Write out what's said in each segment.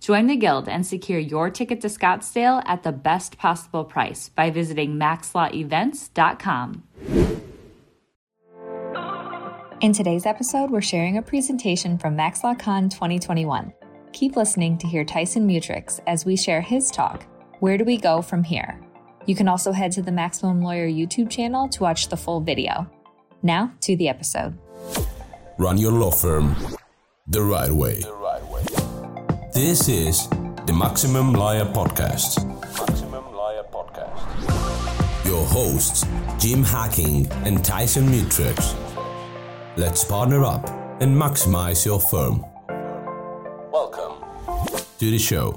Join the Guild and secure your ticket to Scottsdale at the best possible price by visiting maxlawevents.com. In today's episode, we're sharing a presentation from MaxLawCon 2021. Keep listening to hear Tyson Mutrux as we share his talk, Where Do We Go From Here? You can also head to the Maximum Lawyer YouTube channel to watch the full video. Now, to the episode. Run your law firm the right way. The right way. This is the Maximum Lawyer Podcast. Maximum Lawyer Podcast. Your hosts, Jim Hacking and Tyson Mutrux Let's partner up and maximize your firm. Welcome to the show.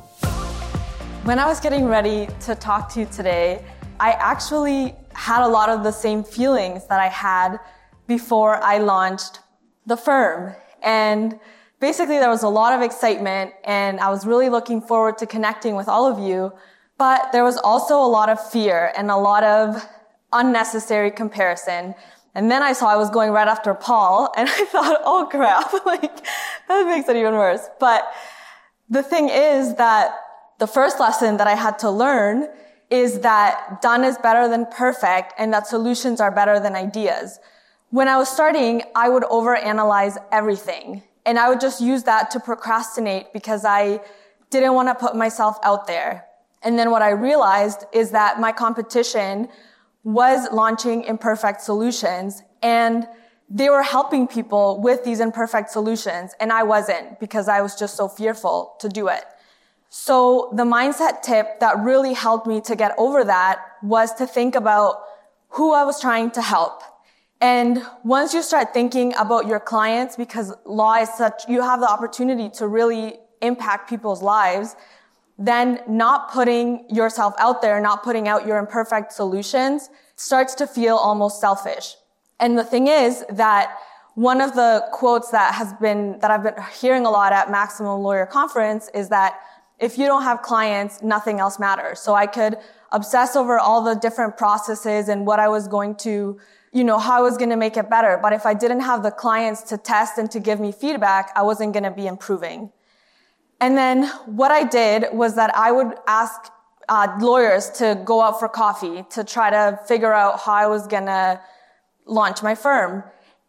When I was getting ready to talk to you today, I actually had a lot of the same feelings that I had before I launched the firm. And basically, there was a lot of excitement, and I was really looking forward to connecting with all of you. But there was also a lot of fear and a lot of unnecessary comparison and then I saw I was going right after Paul and I thought, oh crap, like that makes it even worse. But the thing is that the first lesson that I had to learn is that done is better than perfect and that solutions are better than ideas. When I was starting, I would overanalyze everything and I would just use that to procrastinate because I didn't want to put myself out there. And then what I realized is that my competition was launching imperfect solutions and they were helping people with these imperfect solutions and I wasn't because I was just so fearful to do it. So the mindset tip that really helped me to get over that was to think about who I was trying to help. And once you start thinking about your clients, because law is such, you have the opportunity to really impact people's lives, then not putting yourself out there, not putting out your imperfect solutions starts to feel almost selfish. And the thing is that one of the quotes that has been, that I've been hearing a lot at Maximum Lawyer Conference is that if you don't have clients, nothing else matters. So I could obsess over all the different processes and what I was going to, you know, how I was going to make it better. But if I didn't have the clients to test and to give me feedback, I wasn't going to be improving. And then what I did was that I would ask uh, lawyers to go out for coffee to try to figure out how I was gonna launch my firm.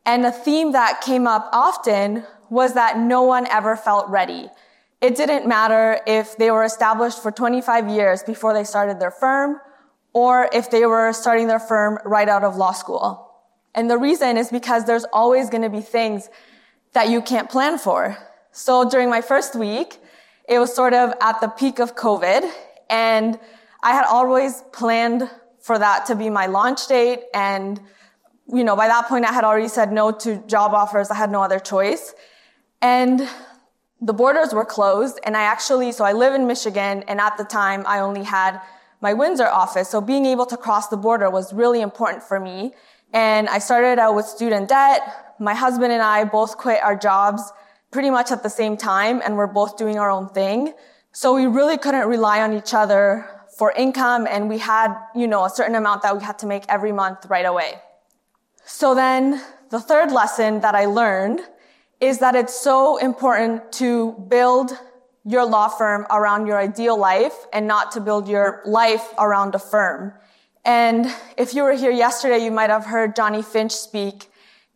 And a theme that came up often was that no one ever felt ready. It didn't matter if they were established for 25 years before they started their firm or if they were starting their firm right out of law school. And the reason is because there's always going to be things that you can't plan for. So during my first week, it was sort of at the peak of COVID and I had always planned for that to be my launch date. And, you know, by that point I had already said no to job offers. I had no other choice. And the borders were closed. And I actually, so I live in Michigan. And at the time I only had my Windsor office. So being able to cross the border was really important for me. And I started out with student debt. My husband and I both quit our jobs pretty much at the same time and we're both doing our own thing. So we really couldn't rely on each other for income and we had, you know, a certain amount that we had to make every month right away. So then the third lesson that I learned is that it's so important to build your law firm around your ideal life and not to build your life around a firm. And if you were here yesterday, you might have heard Johnny Finch speak.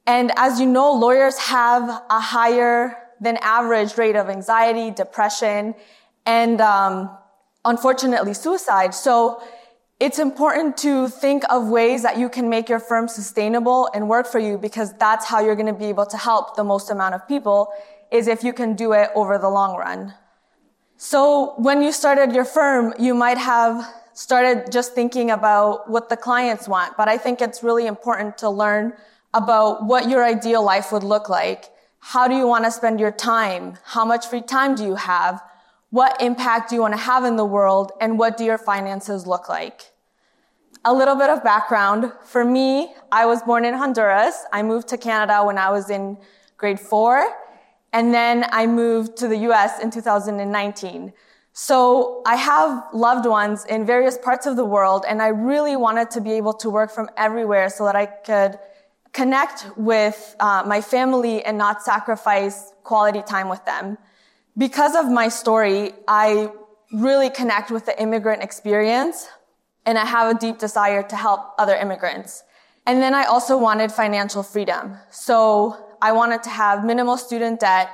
And as you know, lawyers have a higher than average rate of anxiety, depression, and um, unfortunately suicide. So it's important to think of ways that you can make your firm sustainable and work for you because that's how you're going to be able to help the most amount of people is if you can do it over the long run. So when you started your firm, you might have started just thinking about what the clients want, but I think it's really important to learn about what your ideal life would look like. How do you want to spend your time? How much free time do you have? What impact do you want to have in the world? And what do your finances look like? A little bit of background. For me, I was born in Honduras. I moved to Canada when I was in grade four. And then I moved to the US in 2019. So I have loved ones in various parts of the world, and I really wanted to be able to work from everywhere so that I could connect with uh, my family and not sacrifice quality time with them. Because of my story, I really connect with the immigrant experience, and I have a deep desire to help other immigrants. And then I also wanted financial freedom. So I wanted to have minimal student debt,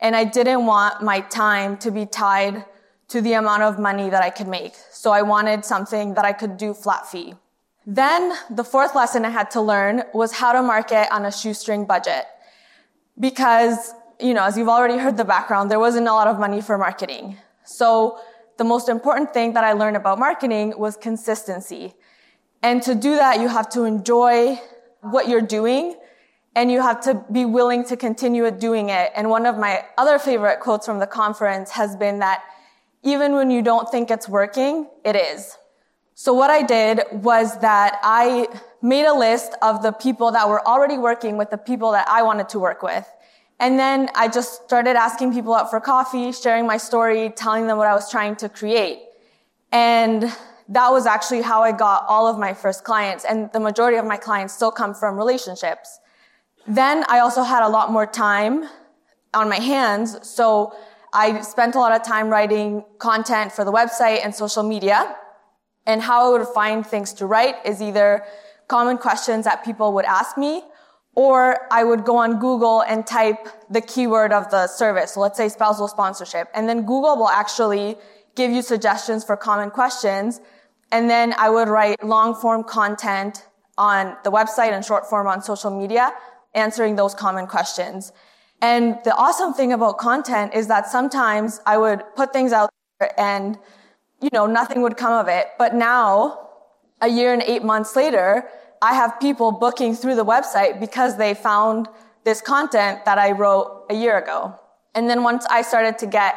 and I didn't want my time to be tied to the amount of money that I could make. So I wanted something that I could do flat fee. Then the fourth lesson I had to learn was how to market on a shoestring budget. Because, you know, as you've already heard the background, there wasn't a lot of money for marketing. So the most important thing that I learned about marketing was consistency. And to do that, you have to enjoy what you're doing and you have to be willing to continue doing it. And one of my other favorite quotes from the conference has been that even when you don't think it's working, it is. So what I did was that I made a list of the people that were already working with the people that I wanted to work with. And then I just started asking people out for coffee, sharing my story, telling them what I was trying to create. And that was actually how I got all of my first clients. And the majority of my clients still come from relationships. Then I also had a lot more time on my hands. So I spent a lot of time writing content for the website and social media. And how I would find things to write is either common questions that people would ask me, or I would go on Google and type the keyword of the service. So let's say spousal sponsorship. And then Google will actually give you suggestions for common questions. And then I would write long form content on the website and short form on social media, answering those common questions. And the awesome thing about content is that sometimes I would put things out there and, you know, nothing would come of it. But now, a year and eight months later, I have people booking through the website because they found this content that I wrote a year ago. And then once I started to get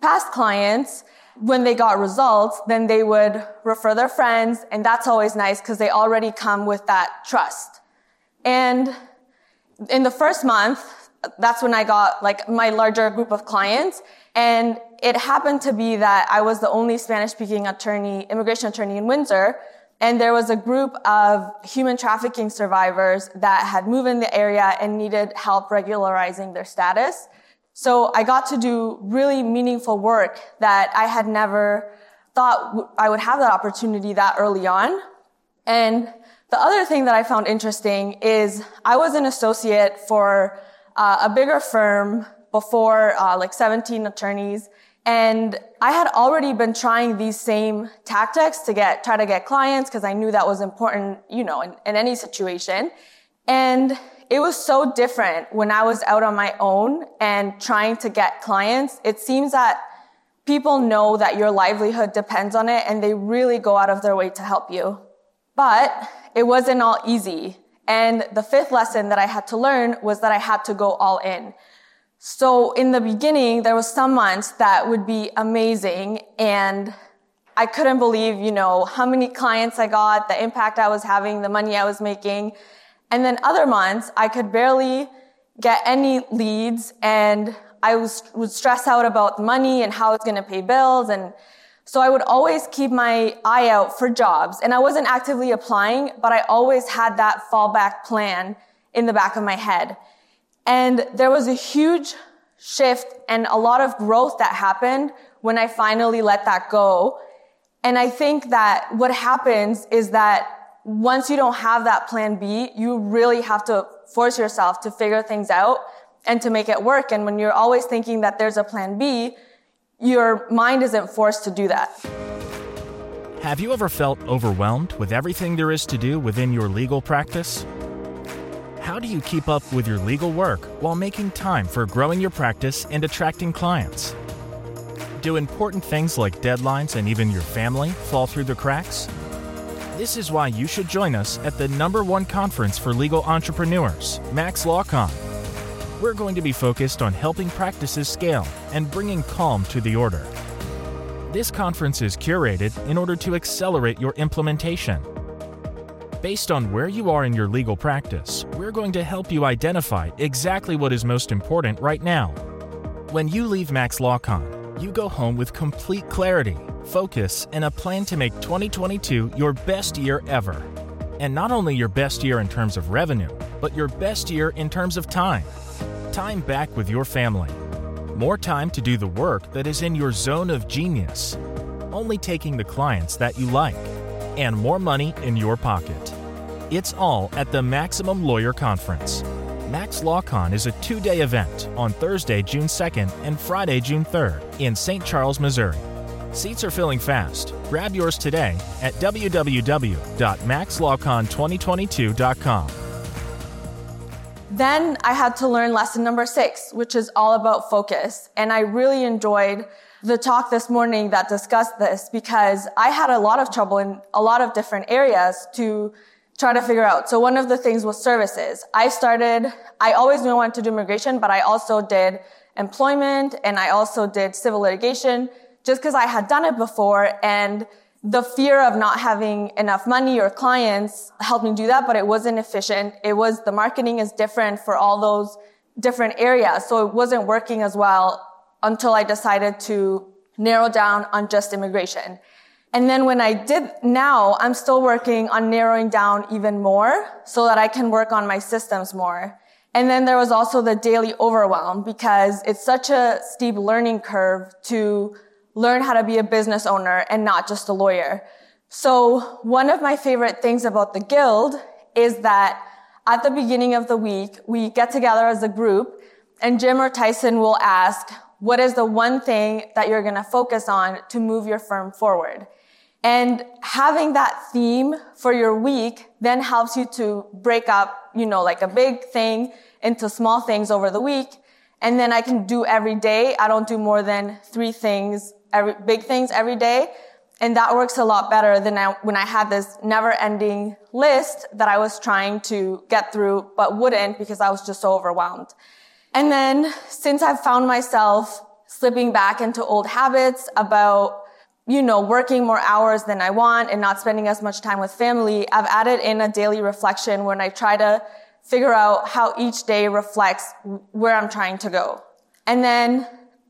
past clients, when they got results, then they would refer their friends. And that's always nice because they already come with that trust. And in the first month, that's when I got like my larger group of clients. And it happened to be that I was the only Spanish speaking attorney, immigration attorney in Windsor. And there was a group of human trafficking survivors that had moved in the area and needed help regularizing their status. So I got to do really meaningful work that I had never thought I would have that opportunity that early on. And the other thing that I found interesting is I was an associate for uh, a bigger firm before, uh, like 17 attorneys. And I had already been trying these same tactics to get, try to get clients because I knew that was important, you know, in, in any situation. And it was so different when I was out on my own and trying to get clients. It seems that people know that your livelihood depends on it and they really go out of their way to help you. But it wasn't all easy. And the fifth lesson that I had to learn was that I had to go all in. So in the beginning, there was some months that would be amazing and I couldn't believe, you know, how many clients I got, the impact I was having, the money I was making. And then other months, I could barely get any leads and I was, would stress out about money and how it's going to pay bills and so I would always keep my eye out for jobs and I wasn't actively applying, but I always had that fallback plan in the back of my head. And there was a huge shift and a lot of growth that happened when I finally let that go. And I think that what happens is that once you don't have that plan B, you really have to force yourself to figure things out and to make it work. And when you're always thinking that there's a plan B, your mind isn't forced to do that. Have you ever felt overwhelmed with everything there is to do within your legal practice? How do you keep up with your legal work while making time for growing your practice and attracting clients? Do important things like deadlines and even your family fall through the cracks? This is why you should join us at the number one conference for legal entrepreneurs, Max LawCon. We're going to be focused on helping practices scale and bringing calm to the order. This conference is curated in order to accelerate your implementation. Based on where you are in your legal practice, we're going to help you identify exactly what is most important right now. When you leave Max LawCon, you go home with complete clarity, focus, and a plan to make 2022 your best year ever. And not only your best year in terms of revenue, but your best year in terms of time. Time back with your family more time to do the work that is in your zone of genius, only taking the clients that you like, and more money in your pocket. It's all at the Maximum Lawyer Conference. Max LawCon is a two day event on Thursday, June 2nd and Friday, June 3rd in St. Charles, Missouri. Seats are filling fast. Grab yours today at www.maxlawcon2022.com. Then I had to learn lesson number six, which is all about focus. And I really enjoyed the talk this morning that discussed this because I had a lot of trouble in a lot of different areas to try to figure out. So one of the things was services. I started, I always knew I wanted to do immigration, but I also did employment and I also did civil litigation just because I had done it before and the fear of not having enough money or clients helped me do that, but it wasn't efficient. It was, the marketing is different for all those different areas. So it wasn't working as well until I decided to narrow down on just immigration. And then when I did now, I'm still working on narrowing down even more so that I can work on my systems more. And then there was also the daily overwhelm because it's such a steep learning curve to learn how to be a business owner and not just a lawyer. So one of my favorite things about the guild is that at the beginning of the week, we get together as a group and Jim or Tyson will ask, what is the one thing that you're going to focus on to move your firm forward? And having that theme for your week then helps you to break up, you know, like a big thing into small things over the week. And then I can do every day. I don't do more than three things every, big things every day. And that works a lot better than I, when I had this never ending list that I was trying to get through, but wouldn't because I was just so overwhelmed. And then since I've found myself slipping back into old habits about, you know, working more hours than I want and not spending as much time with family, I've added in a daily reflection when I try to figure out how each day reflects where I'm trying to go. And then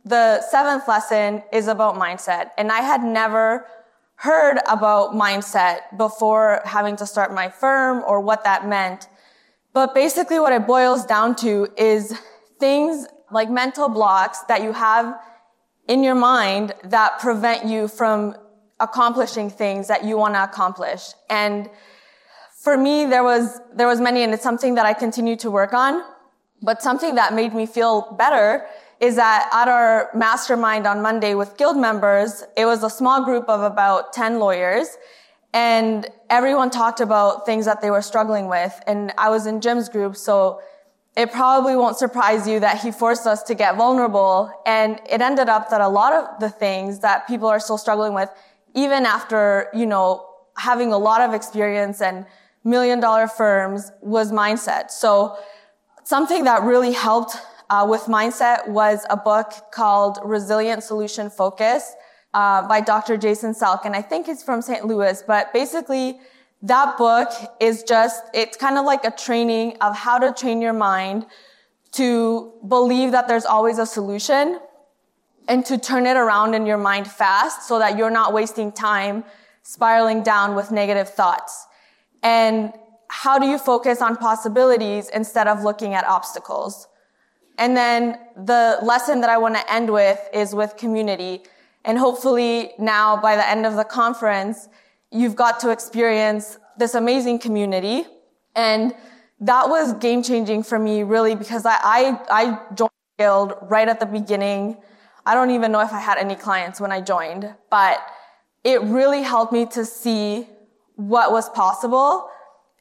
the seventh lesson is about mindset. And I had never heard about mindset before having to start my firm or what that meant. But basically what it boils down to is things like mental blocks that you have in your mind that prevent you from accomplishing things that you want to accomplish. And for me, there was, there was many, and it's something that I continue to work on. But something that made me feel better is that at our mastermind on Monday with guild members, it was a small group of about 10 lawyers and everyone talked about things that they were struggling with. And I was in Jim's group, so it probably won't surprise you that he forced us to get vulnerable. And it ended up that a lot of the things that people are still struggling with, even after, you know, having a lot of experience and million dollar firms was mindset. So something that really helped uh, with mindset was a book called Resilient Solution Focus uh, by Dr. Jason Selk, and I think he's from St. Louis. But basically, that book is just it's kind of like a training of how to train your mind to believe that there's always a solution and to turn it around in your mind fast so that you're not wasting time spiraling down with negative thoughts. And how do you focus on possibilities instead of looking at obstacles? And then the lesson that I want to end with is with community. And hopefully now by the end of the conference, you've got to experience this amazing community. And that was game changing for me really because I, I, I joined Guild right at the beginning. I don't even know if I had any clients when I joined, but it really helped me to see what was possible.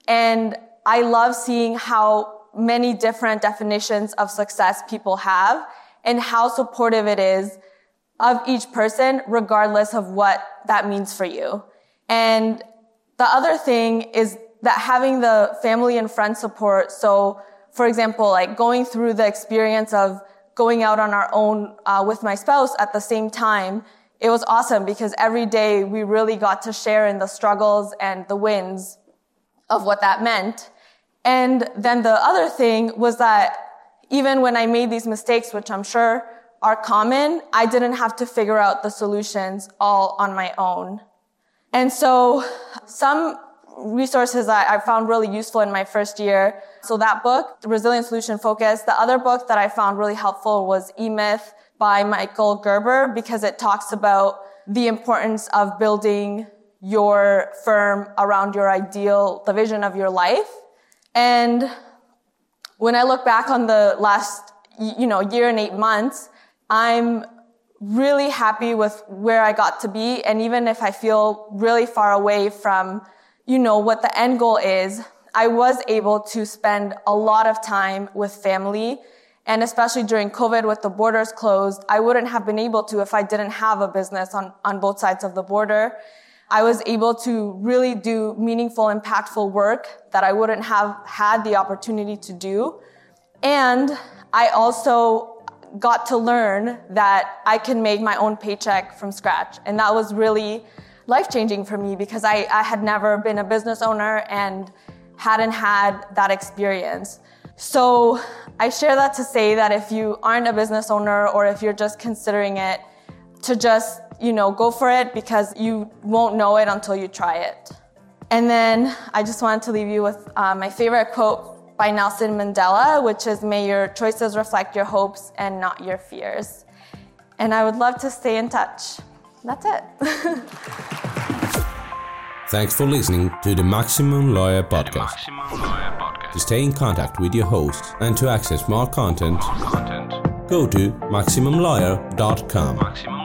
And I love seeing how many different definitions of success people have and how supportive it is of each person, regardless of what that means for you. And the other thing is that having the family and friend support. So, for example, like going through the experience of going out on our own uh, with my spouse at the same time, it was awesome because every day we really got to share in the struggles and the wins of what that meant. And then the other thing was that even when I made these mistakes, which I'm sure are common, I didn't have to figure out the solutions all on my own. And so some resources I, I found really useful in my first year. So that book, the Resilient Solution Focus. The other book that I found really helpful was E-Myth by Michael Gerber because it talks about the importance of building your firm around your ideal, the vision of your life. And when I look back on the last, you know, year and eight months, I'm really happy with where I got to be. And even if I feel really far away from, you know, what the end goal is, I was able to spend a lot of time with family. And especially during COVID with the borders closed, I wouldn't have been able to if I didn't have a business on, on both sides of the border. I was able to really do meaningful, impactful work that I wouldn't have had the opportunity to do. And I also got to learn that I can make my own paycheck from scratch. And that was really life changing for me because I, I had never been a business owner and hadn't had that experience. So I share that to say that if you aren't a business owner or if you're just considering it, to just, you know, go for it because you won't know it until you try it. And then I just wanted to leave you with uh, my favorite quote by Nelson Mandela, which is May your choices reflect your hopes and not your fears. And I would love to stay in touch. That's it. Thanks for listening to the Maximum Lawyer Podcast. Maximum Lawyer Podcast. To stay in contact with your host and to access more content, more content. go to MaximumLawyer.com. MaximumLawyer.com.